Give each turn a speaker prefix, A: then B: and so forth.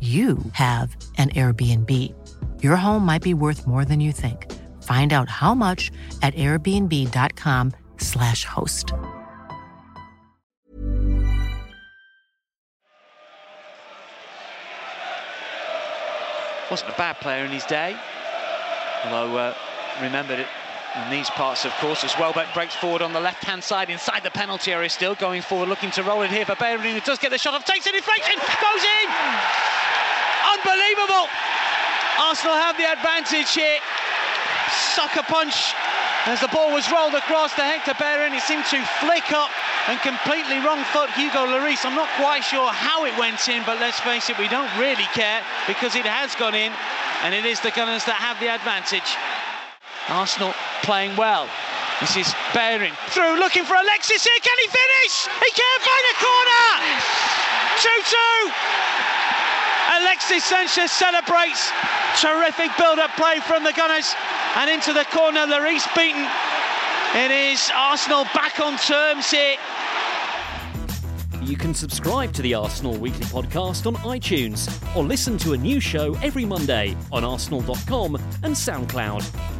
A: you have an Airbnb. Your home might be worth more than you think. Find out how much at airbnb.com/slash host.
B: Wasn't a bad player in his day, although uh, remembered it in these parts, of course, as. But breaks forward on the left-hand side, inside the penalty area, still going forward, looking to roll it here for Bellerin, who does get the shot off, takes a deflection, goes in! Unbelievable! Arsenal have the advantage here. Sucker punch as the ball was rolled across to Hector Bellerin. It seemed to flick up and completely wrong foot Hugo Lloris. I'm not quite sure how it went in, but let's face it, we don't really care because it has gone in, and it is the Gunners that have the advantage. Arsenal playing well. This is Bellerin through, looking for Alexis here. Can he finish? He can't find a corner. 2 2. Alexis Sanchez celebrates. Terrific build-up play from the Gunners and into the corner. Lloris beaten. It is Arsenal back on terms here.
C: You can subscribe to the Arsenal Weekly Podcast on iTunes or listen to a new show every Monday on arsenal.com and SoundCloud.